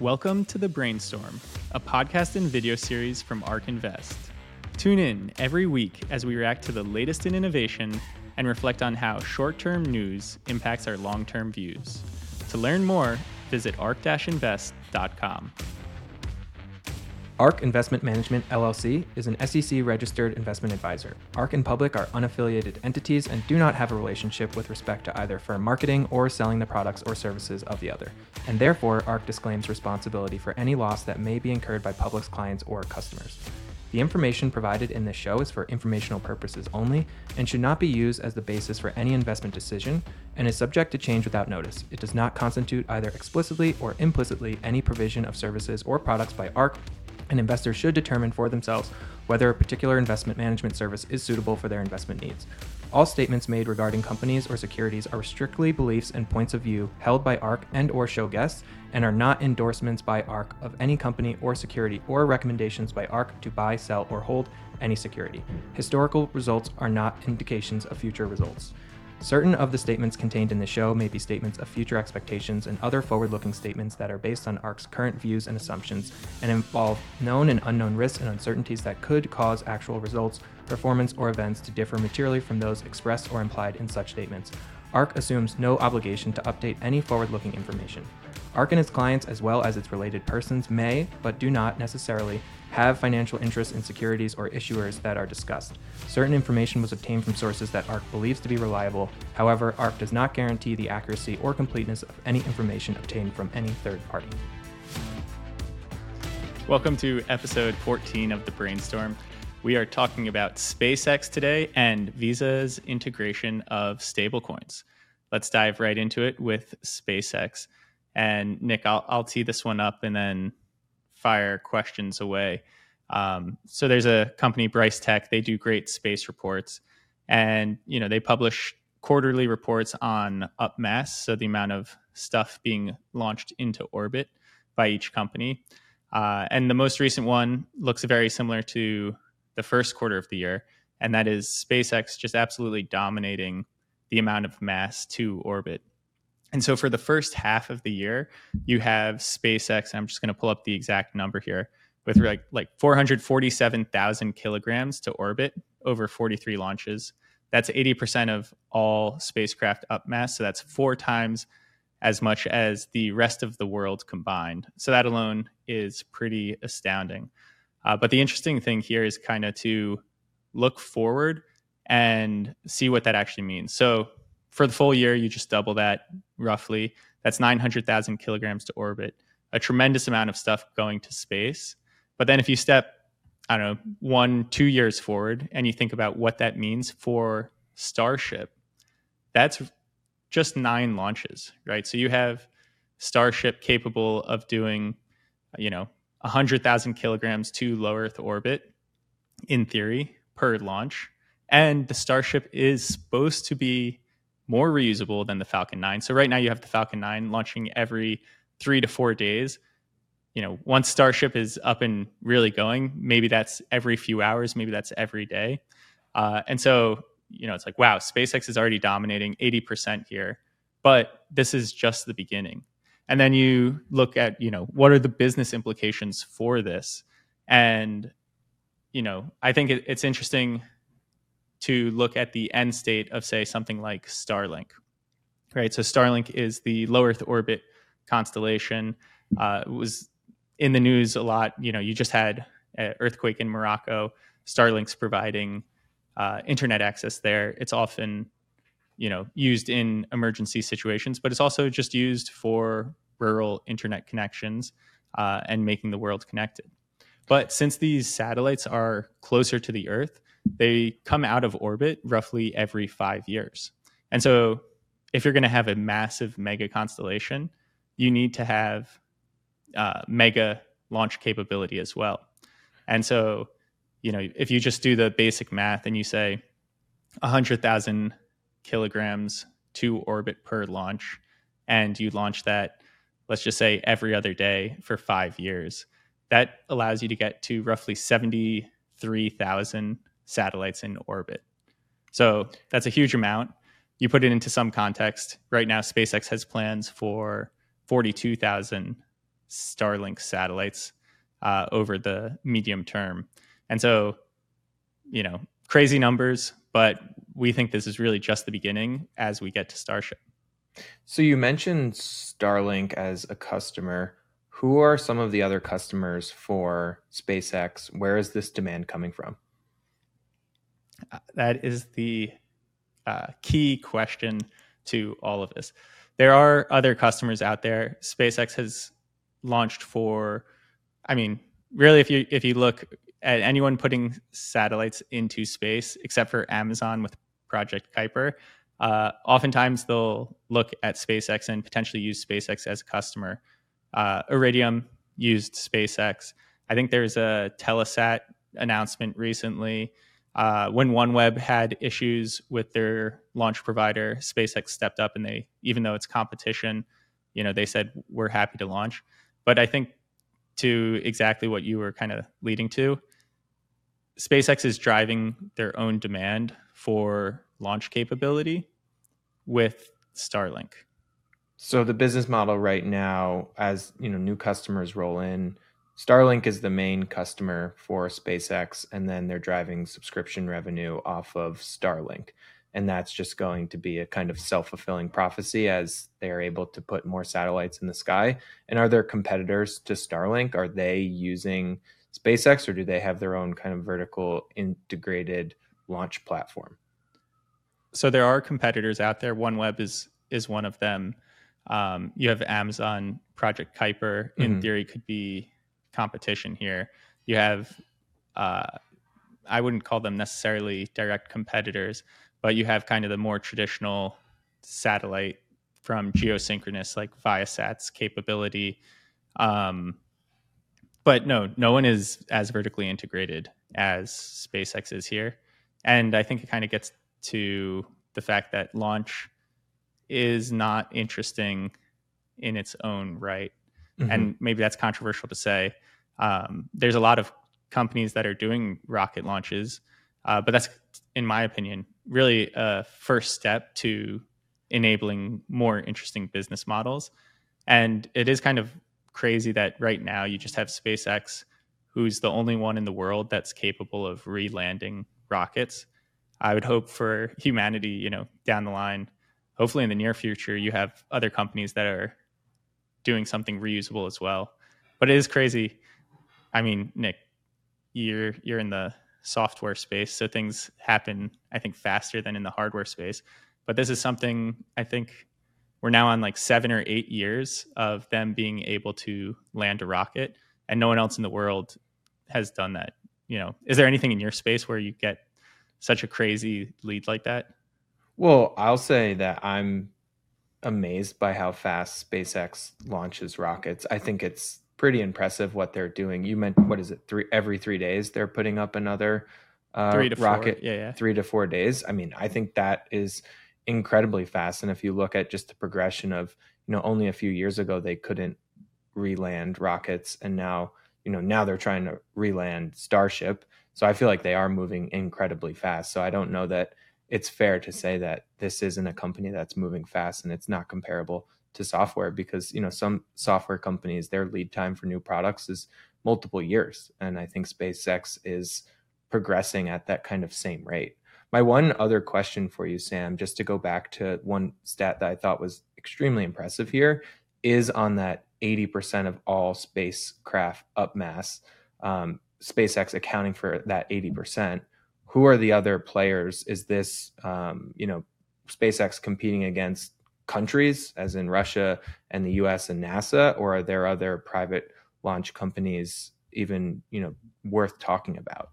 Welcome to The Brainstorm, a podcast and video series from ARK Invest. Tune in every week as we react to the latest in innovation and reflect on how short term news impacts our long term views. To learn more, visit ark-invest.com. ARK Investment Management LLC is an SEC registered investment advisor. ARK and Public are unaffiliated entities and do not have a relationship with respect to either firm marketing or selling the products or services of the other. And therefore, ARK disclaims responsibility for any loss that may be incurred by Public's clients or customers. The information provided in this show is for informational purposes only and should not be used as the basis for any investment decision and is subject to change without notice. It does not constitute either explicitly or implicitly any provision of services or products by ARK and investors should determine for themselves whether a particular investment management service is suitable for their investment needs. All statements made regarding companies or securities are strictly beliefs and points of view held by ARK and or show guests and are not endorsements by ARK of any company or security or recommendations by ARK to buy, sell or hold any security. Historical results are not indications of future results. Certain of the statements contained in the show may be statements of future expectations and other forward looking statements that are based on ARK's current views and assumptions and involve known and unknown risks and uncertainties that could cause actual results, performance, or events to differ materially from those expressed or implied in such statements. ARK assumes no obligation to update any forward looking information. ARK and its clients, as well as its related persons, may, but do not necessarily, have financial interests in securities or issuers that are discussed. Certain information was obtained from sources that ARK believes to be reliable. However, ARK does not guarantee the accuracy or completeness of any information obtained from any third party. Welcome to episode 14 of The Brainstorm. We are talking about SpaceX today and Visa's integration of stablecoins. Let's dive right into it with SpaceX. And Nick, I'll, I'll tee this one up and then fire questions away. Um, so there's a company, Bryce Tech. They do great space reports, and you know they publish quarterly reports on up mass, so the amount of stuff being launched into orbit by each company. Uh, and the most recent one looks very similar to the first quarter of the year, and that is SpaceX just absolutely dominating the amount of mass to orbit. And so for the first half of the year, you have SpaceX. I'm just going to pull up the exact number here with like like 447,000 kilograms to orbit over 43 launches. That's 80% of all spacecraft up mass. So that's four times as much as the rest of the world combined. So that alone is pretty astounding. Uh, but the interesting thing here is kind of to look forward and see what that actually means. So for the full year, you just double that roughly. That's 900,000 kilograms to orbit, a tremendous amount of stuff going to space. But then if you step, I don't know, one, two years forward and you think about what that means for Starship, that's just nine launches, right? So you have Starship capable of doing, you know, 100,000 kilograms to low Earth orbit in theory per launch. And the Starship is supposed to be more reusable than the Falcon 9. So right now you have the Falcon 9 launching every 3 to 4 days. You know, once Starship is up and really going, maybe that's every few hours, maybe that's every day. Uh, and so, you know, it's like, wow, SpaceX is already dominating 80% here, but this is just the beginning. And then you look at, you know, what are the business implications for this? And, you know, I think it, it's interesting to look at the end state of, say, something like Starlink, right? So Starlink is the low Earth orbit constellation. Uh, it was in the news a lot. You know, you just had an earthquake in Morocco. Starlink's providing uh, internet access there. It's often, you know, used in emergency situations, but it's also just used for rural internet connections uh, and making the world connected. But since these satellites are closer to the Earth, they come out of orbit roughly every five years. And so, if you're going to have a massive mega constellation, you need to have uh, mega launch capability as well. And so, you know, if you just do the basic math and you say 100,000 kilograms to orbit per launch, and you launch that, let's just say every other day for five years, that allows you to get to roughly 73,000 satellites in orbit. So that's a huge amount. you put it into some context, right now SpaceX has plans for 42,000 Starlink satellites uh, over the medium term. And so, you know, crazy numbers, but we think this is really just the beginning as we get to Starship. So you mentioned Starlink as a customer. Who are some of the other customers for SpaceX? Where is this demand coming from? Uh, that is the uh, key question to all of this. There are other customers out there. SpaceX has launched for, I mean, really, if you if you look at anyone putting satellites into space, except for Amazon with Project Kuiper, uh, oftentimes they'll look at SpaceX and potentially use SpaceX as a customer. Uh, Iridium used SpaceX. I think there's a Telesat announcement recently. Uh, when OneWeb had issues with their launch provider, SpaceX stepped up and they, even though it's competition, you know, they said we're happy to launch. But I think to exactly what you were kind of leading to, SpaceX is driving their own demand for launch capability with Starlink. So the business model right now, as you know, new customers roll in, Starlink is the main customer for SpaceX, and then they're driving subscription revenue off of Starlink. And that's just going to be a kind of self fulfilling prophecy as they are able to put more satellites in the sky. And are there competitors to Starlink? Are they using SpaceX or do they have their own kind of vertical integrated launch platform? So there are competitors out there. OneWeb is is one of them. Um, you have Amazon Project Kuiper. In mm-hmm. theory, could be competition here. You have, uh, I wouldn't call them necessarily direct competitors, but you have kind of the more traditional satellite from geosynchronous, like Viasat's capability. Um, but no, no one is as vertically integrated as SpaceX is here. And I think it kind of gets to the fact that launch is not interesting in its own right. Mm-hmm. And maybe that's controversial to say. Um, there's a lot of companies that are doing rocket launches, uh, but that's, in my opinion, really a first step to enabling more interesting business models. And it is kind of crazy that right now you just have SpaceX, who's the only one in the world that's capable of re landing rockets. I would hope for humanity, you know, down the line, hopefully in the near future, you have other companies that are doing something reusable as well. But it is crazy. I mean, Nick, you're you're in the software space, so things happen, I think, faster than in the hardware space. But this is something I think we're now on like seven or eight years of them being able to land a rocket, and no one else in the world has done that. You know, is there anything in your space where you get such a crazy lead like that? Well, I'll say that I'm amazed by how fast SpaceX launches rockets. I think it's pretty impressive what they're doing. You meant what is it? Three every three days they're putting up another uh, three to rocket. Four. Yeah, yeah, three to four days. I mean, I think that is incredibly fast. And if you look at just the progression of, you know, only a few years ago they couldn't reland rockets, and now, you know, now they're trying to reland Starship. So I feel like they are moving incredibly fast. So I don't know that it's fair to say that this isn't a company that's moving fast and it's not comparable to software because you know some software companies their lead time for new products is multiple years and I think SpaceX is progressing at that kind of same rate. My one other question for you Sam just to go back to one stat that I thought was extremely impressive here is on that 80% of all spacecraft up mass um, SpaceX accounting for that 80%. Who are the other players? Is this, um, you know, SpaceX competing against countries, as in Russia and the US and NASA, or are there other private launch companies even, you know, worth talking about?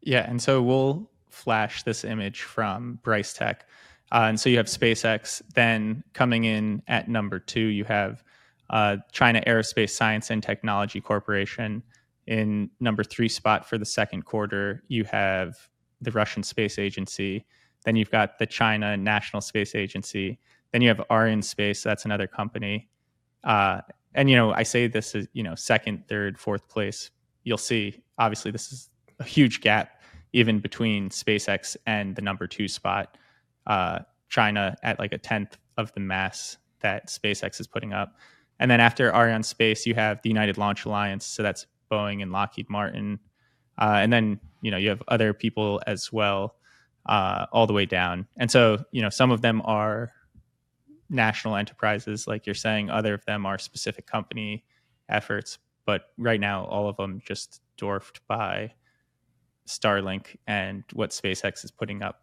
Yeah. And so we'll flash this image from Bryce Tech. Uh, and so you have SpaceX. Then coming in at number two, you have uh, China Aerospace Science and Technology Corporation. In number three spot for the second quarter, you have the Russian Space Agency. Then you've got the China National Space Agency. Then you have Arianespace. That's another company. Uh, and you know, I say this is you know second, third, fourth place. You'll see. Obviously, this is a huge gap even between SpaceX and the number two spot. Uh, China at like a tenth of the mass that SpaceX is putting up. And then after Arianespace, you have the United Launch Alliance. So that's Boeing and Lockheed Martin. Uh, and then, you know, you have other people as well, uh, all the way down. And so, you know, some of them are national enterprises, like you're saying, other of them are specific company efforts. But right now, all of them just dwarfed by Starlink and what SpaceX is putting up.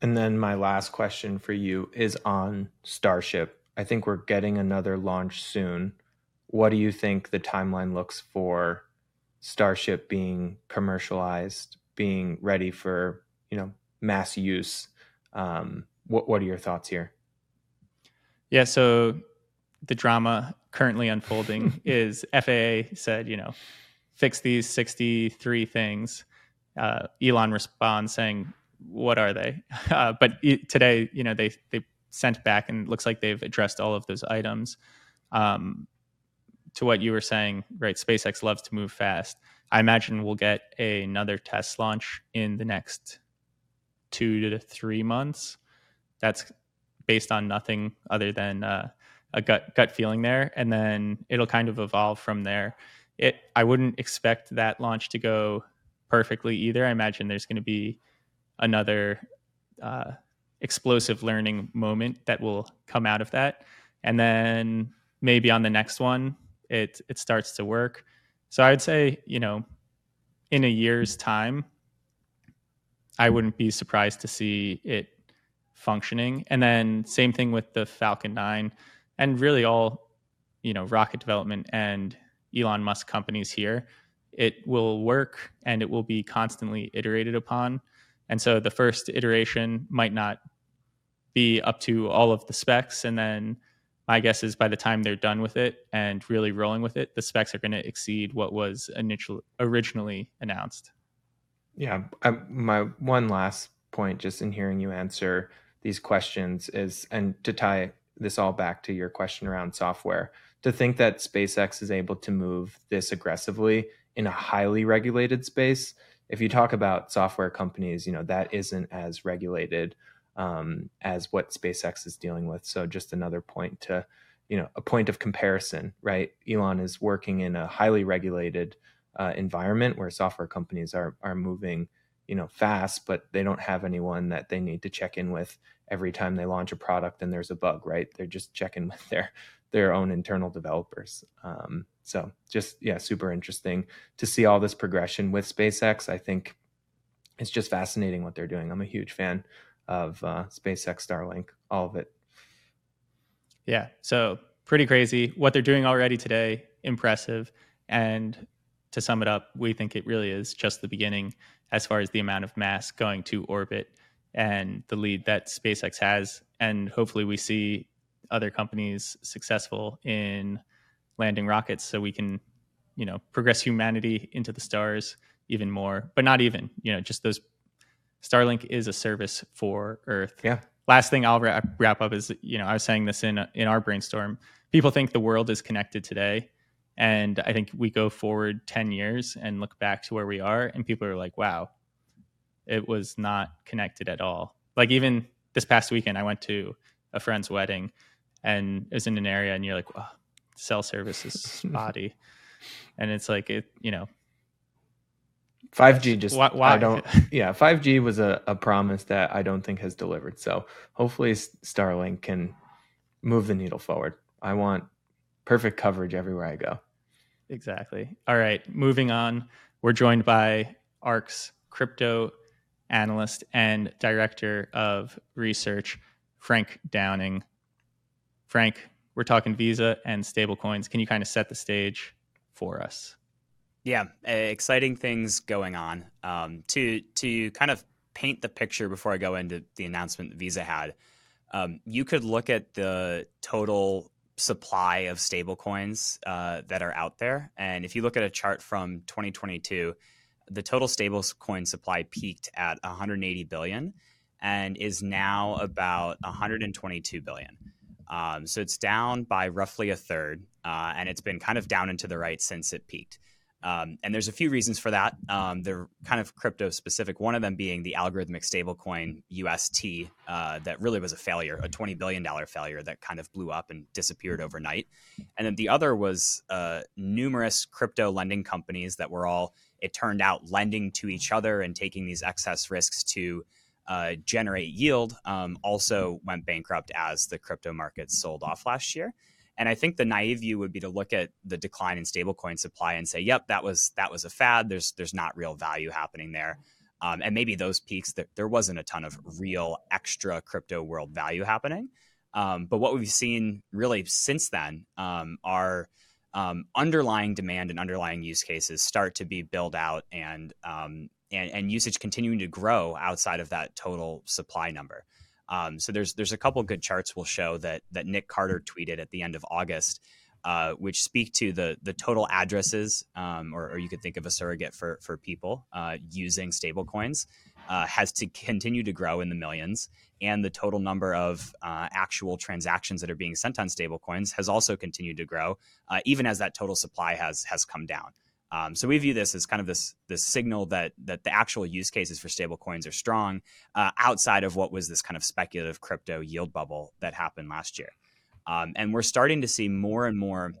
And then my last question for you is on Starship. I think we're getting another launch soon. What do you think the timeline looks for Starship being commercialized, being ready for you know mass use? Um, what What are your thoughts here? Yeah, so the drama currently unfolding is FAA said, you know, fix these 63 things. Uh, Elon responds saying, "What are they?" Uh, but today, you know, they they sent back and it looks like they've addressed all of those items. Um, to what you were saying, right? SpaceX loves to move fast. I imagine we'll get a, another test launch in the next two to three months. That's based on nothing other than uh, a gut gut feeling there, and then it'll kind of evolve from there. It I wouldn't expect that launch to go perfectly either. I imagine there's going to be another uh, explosive learning moment that will come out of that and then maybe on the next one it it starts to work. So i would say you know in a year's time i wouldn't be surprised to see it functioning. And then same thing with the falcon 9 and really all you know rocket development and elon musk companies here. It will work and it will be constantly iterated upon. And so the first iteration might not be up to all of the specs. And then my guess is by the time they're done with it and really rolling with it the specs are going to exceed what was initially originally announced. Yeah I, my one last point just in hearing you answer these questions is and to tie this all back to your question around software to think that SpaceX is able to move this aggressively in a highly regulated space if you talk about software companies you know that isn't as regulated um, as what SpaceX is dealing with. So just another point to, you know, a point of comparison, right? Elon is working in a highly regulated uh, environment where software companies are are moving, you know, fast, but they don't have anyone that they need to check in with every time they launch a product and there's a bug, right? They're just checking with their their own internal developers. Um, so just yeah, super interesting to see all this progression with SpaceX. I think it's just fascinating what they're doing. I'm a huge fan of uh, SpaceX Starlink, all of it. Yeah, so pretty crazy. What they're doing already today, impressive. And to sum it up, we think it really is just the beginning as far as the amount of mass going to orbit and the lead that SpaceX has. And hopefully, we see other companies successful in landing rockets so we can, you know, progress humanity into the stars even more, but not even, you know, just those Starlink is a service for Earth. Yeah. Last thing I'll wrap, wrap up is, you know, I was saying this in in our brainstorm. People think the world is connected today, and I think we go forward ten years and look back to where we are, and people are like, "Wow, it was not connected at all." Like even this past weekend, I went to a friend's wedding, and it was in an area, and you're like, "Wow, cell service is spotty," and it's like it, you know, 5G just why, why? I don't yeah 5G was a, a promise that I don't think has delivered. So hopefully Starlink can move the needle forward. I want perfect coverage everywhere I go. Exactly. All right moving on. We're joined by ARK's crypto analyst and director of research Frank Downing. Frank we're talking Visa and stablecoins. Can you kind of set the stage for us yeah, exciting things going on. Um, to to kind of paint the picture before I go into the announcement that Visa had, um, you could look at the total supply of stablecoins uh, that are out there, and if you look at a chart from 2022, the total stablecoin supply peaked at 180 billion and is now about 122 billion. Um, so it's down by roughly a third, uh, and it's been kind of down into the right since it peaked. Um, and there's a few reasons for that. Um, they're kind of crypto specific. One of them being the algorithmic stablecoin UST uh, that really was a failure, a $20 billion failure that kind of blew up and disappeared overnight. And then the other was uh, numerous crypto lending companies that were all, it turned out, lending to each other and taking these excess risks to uh, generate yield, um, also went bankrupt as the crypto markets sold off last year. And I think the naive view would be to look at the decline in stablecoin supply and say, "Yep, that was that was a fad. There's there's not real value happening there." Um, and maybe those peaks that there wasn't a ton of real extra crypto world value happening. Um, but what we've seen really since then um, are um, underlying demand and underlying use cases start to be built out and, um, and and usage continuing to grow outside of that total supply number. Um, so there's there's a couple good charts we'll show that that Nick Carter tweeted at the end of August, uh, which speak to the the total addresses, um, or, or, you could think of a surrogate for for people uh, using stablecoins, uh, has to continue to grow in the millions, and the total number of uh, actual transactions that are being sent on stablecoins has also continued to grow, uh, even as that total supply has has come down. Um, so we view this as kind of this this signal that that the actual use cases for stablecoins are strong uh, outside of what was this kind of speculative crypto yield bubble that happened last year. Um, and we're starting to see more and more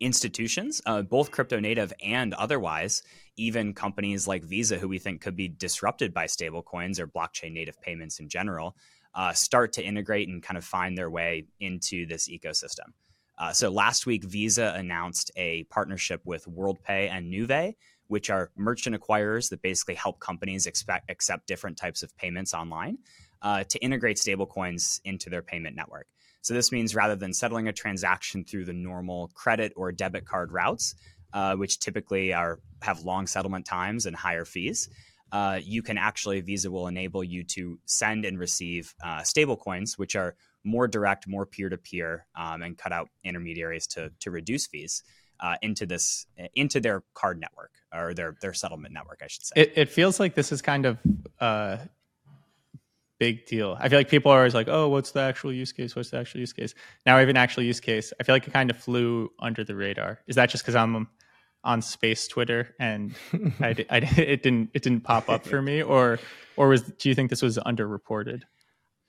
institutions, uh, both crypto native and otherwise, even companies like Visa, who we think could be disrupted by stablecoins or blockchain native payments in general, uh, start to integrate and kind of find their way into this ecosystem. Uh, so last week, Visa announced a partnership with WorldPay and Nuvei, which are merchant acquirers that basically help companies expect, accept different types of payments online uh, to integrate stablecoins into their payment network. So this means rather than settling a transaction through the normal credit or debit card routes, uh, which typically are have long settlement times and higher fees, uh, you can actually Visa will enable you to send and receive uh, stablecoins, which are more direct, more peer to peer, and cut out intermediaries to to reduce fees. Uh, into this into their card network or their their settlement network, I should say. It, it feels like this is kind of a uh, big deal. I feel like people are always like, "Oh, what's the actual use case? What's the actual use case?" Now I have an actual use case. I feel like it kind of flew under the radar. Is that just because I'm on space Twitter and I, I, it didn't it didn't pop up for me, or or was do you think this was underreported?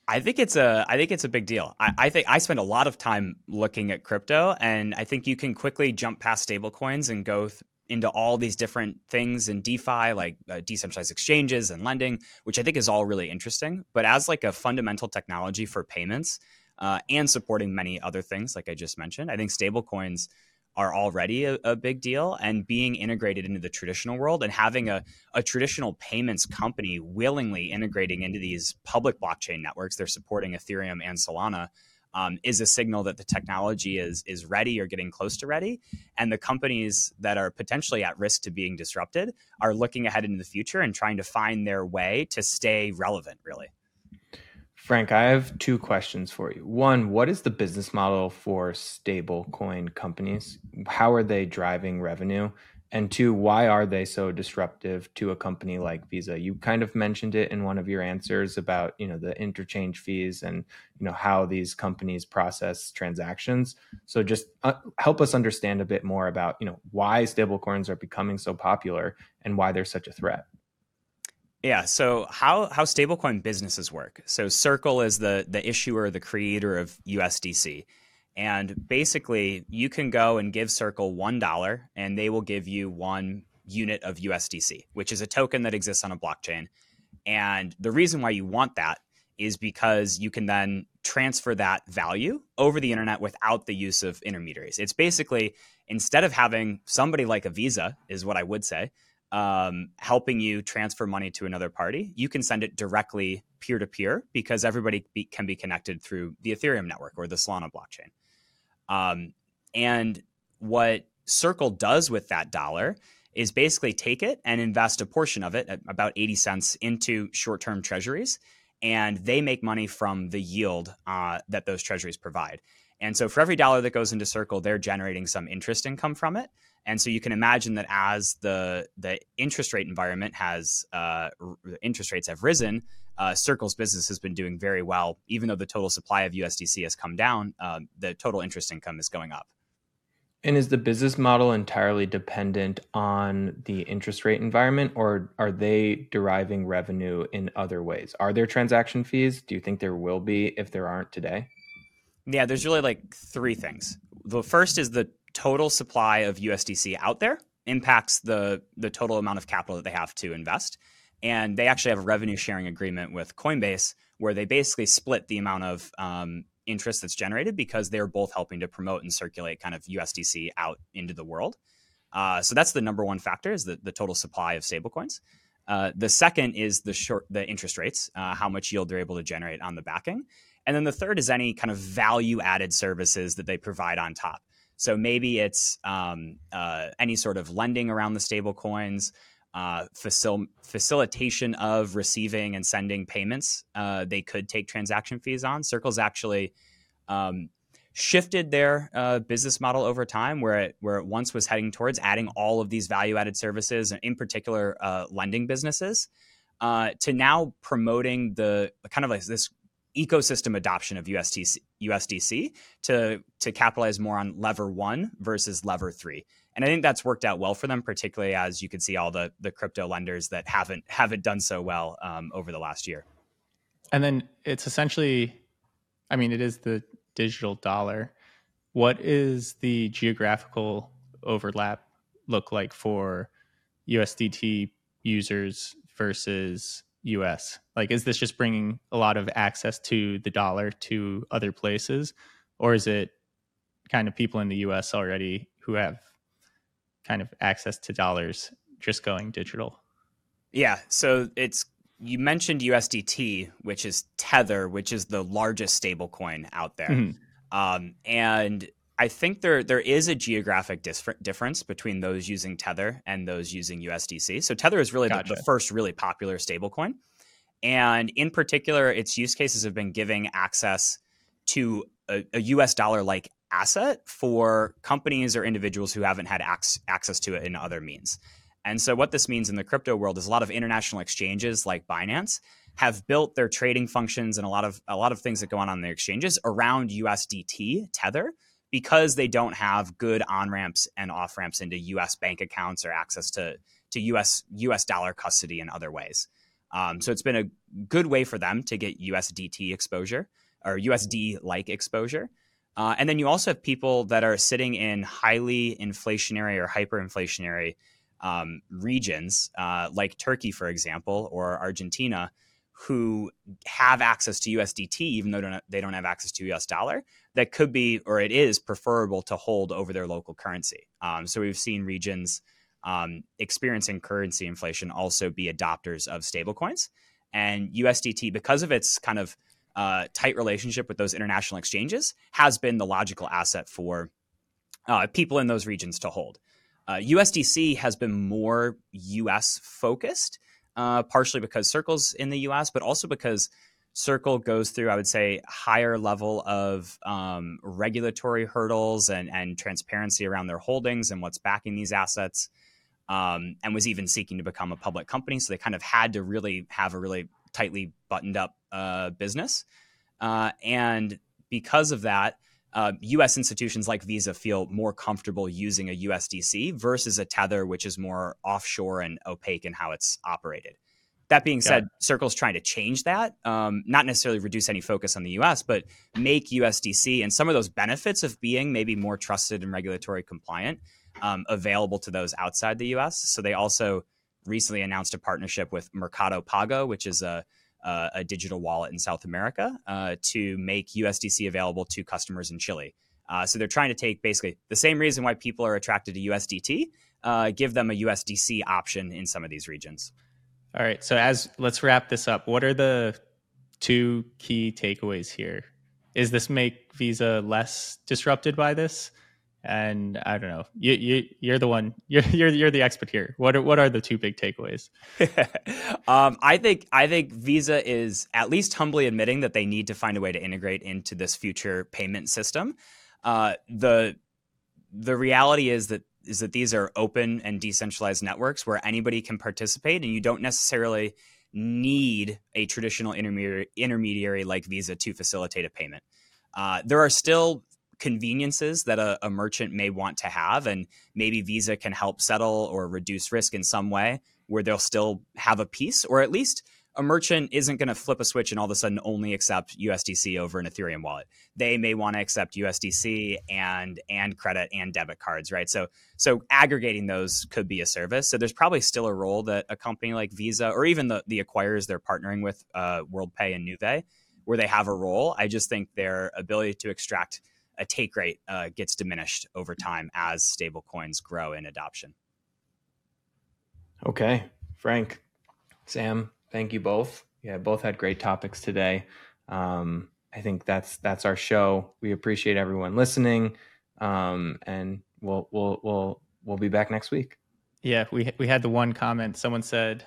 I think it's a I think it's a big deal. I, I, think I spend a lot of time looking at crypto, and I think you can quickly jump past stablecoins and go th- into all these different things in DeFi, like uh, decentralized exchanges and lending, which I think is all really interesting. But as like a fundamental technology for payments uh, and supporting many other things, like I just mentioned, I think stablecoins are already a, a, big deal and being integrated into the traditional world and having a, a traditional payments company willingly integrating into these public blockchain networks they're supporting ethereum and solana um, is a signal that the technology is is ready or getting close to ready. And the companies that are potentially at risk to being disrupted are looking ahead into the future and trying to find their way to stay relevant really Frank, I have two questions for you. One, what is the business model for stablecoin companies? How are they driving revenue? And two, why are they so disruptive to a company like Visa? You kind of mentioned it in one of your answers about, you know, the interchange fees and, you know, how these companies process transactions. So just uh, help us understand a bit more about, you know, why stablecoins are becoming so popular and why they're such a threat. Yeah. So how how stablecoin businesses work? So Circle is the the issuer, the creator of USDC, and basically you can go and give Circle one dollar, and they will give you one unit of USDC, which is a token that exists on a blockchain. And the reason why you want that is because you can then transfer that value over the internet without the use of intermediaries. It's basically instead of having somebody like a Visa, is what I would say um, helping you transfer money to another party, you can send it directly peer to peer because everybody be, can be connected through the Ethereum network or the Solana blockchain. Um, and what Circle does with that dollar is basically take it and invest a portion of it, at about 80 cents, into short term treasuries. And they make money from the yield uh, that those treasuries provide. And so for every dollar that goes into Circle, they're generating some interest income from it. And so you can imagine that as the the interest rate environment has uh, interest rates have risen, uh, Circle's business has been doing very well. Even though the total supply of USDC has come down, uh, the total interest income is going up. And is the business model entirely dependent on the interest rate environment, or are they deriving revenue in other ways? Are there transaction fees? Do you think there will be if there aren't today? Yeah, there's really like three things. The first is the total supply of USDC out there impacts the the total amount of capital that they have to invest. And they actually have a revenue sharing agreement with Coinbase where they basically split the amount of um, interest that's generated because they're both helping to promote and circulate kind of USDC out into the world. Uh, so that's the number one factor is the, the total supply of stablecoins. Uh, the second is the short the interest rates, uh, how much yield they're able to generate on the backing, and then the third is any kind of value added services that they provide on top. So maybe it's um, uh, any sort of lending around the stablecoins, uh, facil- facilitation of receiving and sending payments. Uh, they could take transaction fees on. Circle's actually um, shifted their uh, business model over time, where it where it once was heading towards adding all of these value added services, and in particular uh, lending businesses, uh, to now promoting the kind of like this ecosystem adoption of USDC, USDC to to capitalize more on lever one versus lever three. And I think that's worked out well for them, particularly as you can see all the the crypto lenders that haven't haven't done so well um, over the last year. And then it's essentially, I mean, it is the digital dollar. What is the geographical overlap look like for USDT users versus US? Like, is this just bringing a lot of access to the dollar to other places, or is it kind of people in the US already who have kind of access to dollars just going digital? Yeah. So it's you mentioned USDT, which is Tether, which is the largest stablecoin out there. Mm-hmm. Um, and I think there there is a geographic difference between those using Tether and those using USDC. So Tether is really gotcha. the, the, first really popular stablecoin, and in particular, its use cases have been giving access to a, a US dollar like asset for companies or individuals who haven't had ac- access to it in other means. And so, what this means in the crypto world is a lot of international exchanges like Binance have built their trading functions and a lot of a lot of things that go on on their exchanges around USDT Tether because they don't have good on ramps and off ramps into US bank accounts or access to to US US dollar custody in other ways. Um, so it's been a good way for them to get USDT exposure or USD like exposure. Uh, and then you also have people that are sitting in highly inflationary or hyperinflationary um, regions, uh, like Turkey, for example, or Argentina, who have access to USDT, even though they don't have access to US dollar, that could be, or it is preferable to hold over their local currency. Um, so we've seen regions um, experiencing currency inflation also be adopters of stablecoins. And USDT, because of its kind of uh, tight relationship with those international exchanges, has been the logical asset for uh, people in those regions to hold. Uh, USDC has been more US focused, uh, partially because Circle's in the US, but also because Circle goes through, I would say, higher level of um, regulatory hurdles and, and transparency around their holdings and what's backing these assets, um, and was even seeking to become a public company. So they kind of had to really have a really tightly buttoned up uh, business. Uh, and because of that, uh, US institutions like Visa feel more comfortable using a USDC versus a Tether, which is more offshore and opaque in how it's operated. That being said, Circle's trying to change that, um, not necessarily reduce any focus on the US, but make USDC and some of those benefits of being maybe more trusted and regulatory compliant um, available to those outside the US. So they also recently announced a partnership with Mercado Pago, which is a uh, a digital wallet in South America uh, to make USDC available to customers in Chile. Uh, so they're trying to take basically the same reason why people are attracted to USDT, uh, give them a USDC option in some of these regions. All right. So as let's wrap this up. What are the two key takeaways here? Is this make Visa less disrupted by this? And I don't know. You you you're the one. You're you're you're the expert here. What are what are the two big takeaways? um, I think I think Visa is at least humbly admitting that they need to find a way to integrate into this future payment system. Uh, the the reality is that is that these are open and decentralized networks where anybody can participate, and you don't necessarily need a traditional intermediary intermediary like Visa to facilitate a payment. Uh, there are still conveniences that a, a, merchant may want to have, and maybe Visa can help settle or reduce risk in some way where they'll still have a piece, or at least a merchant isn't going to flip a switch and all of a sudden only accept USDC over an Ethereum wallet. They may want to accept USDC and and credit and debit cards, right? So so aggregating those could be a service. So there's probably still a role that a company like Visa or even the the acquirers they're partnering with, uh, WorldPay and Nuvei, where they have a role. I just think their ability to extract a take rate uh, gets diminished over time as stablecoins grow in adoption. Okay, Frank, Sam, thank you both. Yeah, both had great topics today. Um, I think that's that's our show. We appreciate everyone listening, um, and we'll we'll we'll we'll be back next week. Yeah, we we had the one comment. Someone said,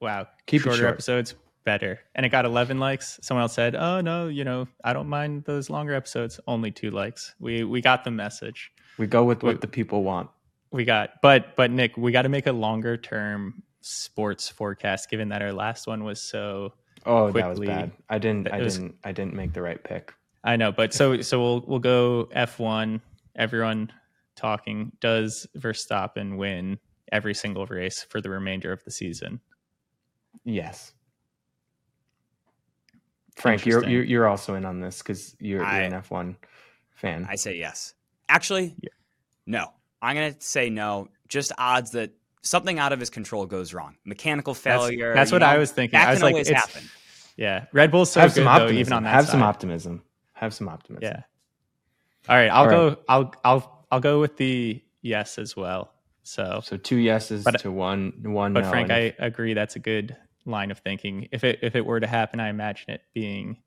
"Wow, keep shorter short. episodes better," and it got 11 likes. Someone else said, "Oh no, you know, I don't mind those longer episodes. Only two likes." We we got the message. We go with what we, the people want. We got, but but Nick, we got to make a longer term sports forecast, given that our last one was so. Oh, quickly, that was bad. I didn't. I was, didn't. I didn't make the right pick. I know, but so so we'll we'll go F one. Everyone talking. Does Verstappen win every single race for the remainder of the season? Yes. Frank, you're, you're you're also in on this because you're, you're an F one fan. I say yes. Actually, yeah. no. I'm gonna say no. Just odds that something out of his control goes wrong. Mechanical failure. That's, that's what know, I was thinking. That I was can like, always happen. Yeah, Red Bull's so Have good though, even on that. Have side. some optimism. Have some optimism. Yeah. All right, I'll All go. Right. I'll I'll I'll go with the yes as well. So so two yeses but, to one one. But no, Frank, I agree. That's a good line of thinking. If it if it were to happen, I imagine it being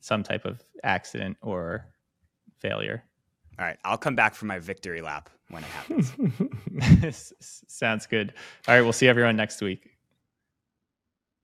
some type of accident or failure. All right, I'll come back for my victory lap when it happens. Sounds good. All right, we'll see everyone next week.